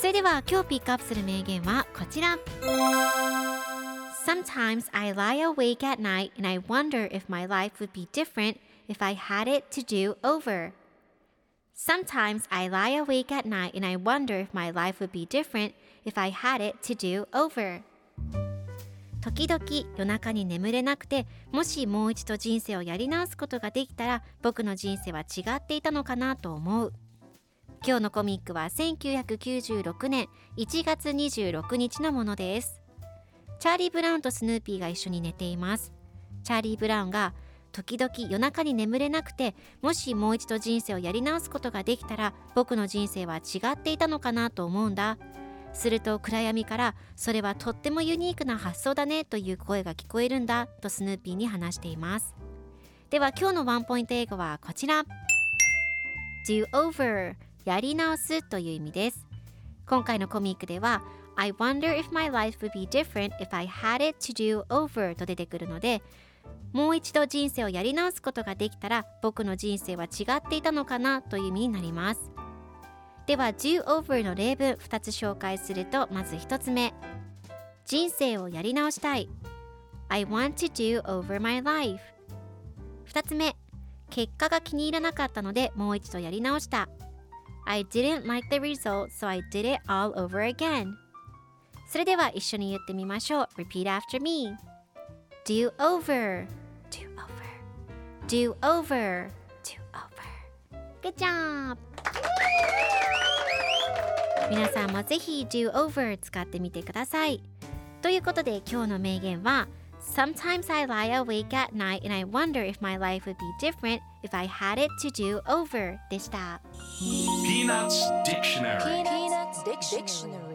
それでは今日ピックアップする名言はこちら Sometimes I lie awake at night and I wonder if my life would be different if I had it to do over Sometimes I lie awake at night and I wonder if my life would be different if I had it to do over 時々夜中に眠れなくてもしもう一度人生をやり直すことができたら僕の人生は違っていたのかなと思う今日のコミックは1996年1月26日のものです。チャーリー・ブラウンとスヌーピーが一緒に寝ています。チャーリー・ブラウンが時々夜中に眠れなくてもしもう一度人生をやり直すことができたら僕の人生は違っていたのかなと思うんだ。すると暗闇からそれはとってもユニークな発想だねという声が聞こえるんだとスヌーピーに話しています。では今日のワンポイント英語はこちら。Do over. やり直すという意味です。今回のコミックでは I wonder if my life would be different if I had it to do over と出てくるのでもう一度人生をやり直すことができたら僕の人生は違っていたのかなという意味になります。では do over の例文2つ紹介するとまず1つ目。人生をやり直したい。I want to do over my life 2つ目。結果が気に入らなかったのでもう一度やり直した。I didn't like the result so I did it all over again それでは一緒に言ってみましょう Repeat after me Do over Do over Do over Do over Good job! 皆さんもぜひ Do over 使ってみてくださいということで今日の名言は Sometimes I lie awake at night and I wonder if my life would be different if I had it to do over でした Peanuts Dictionary Peanuts Dictionary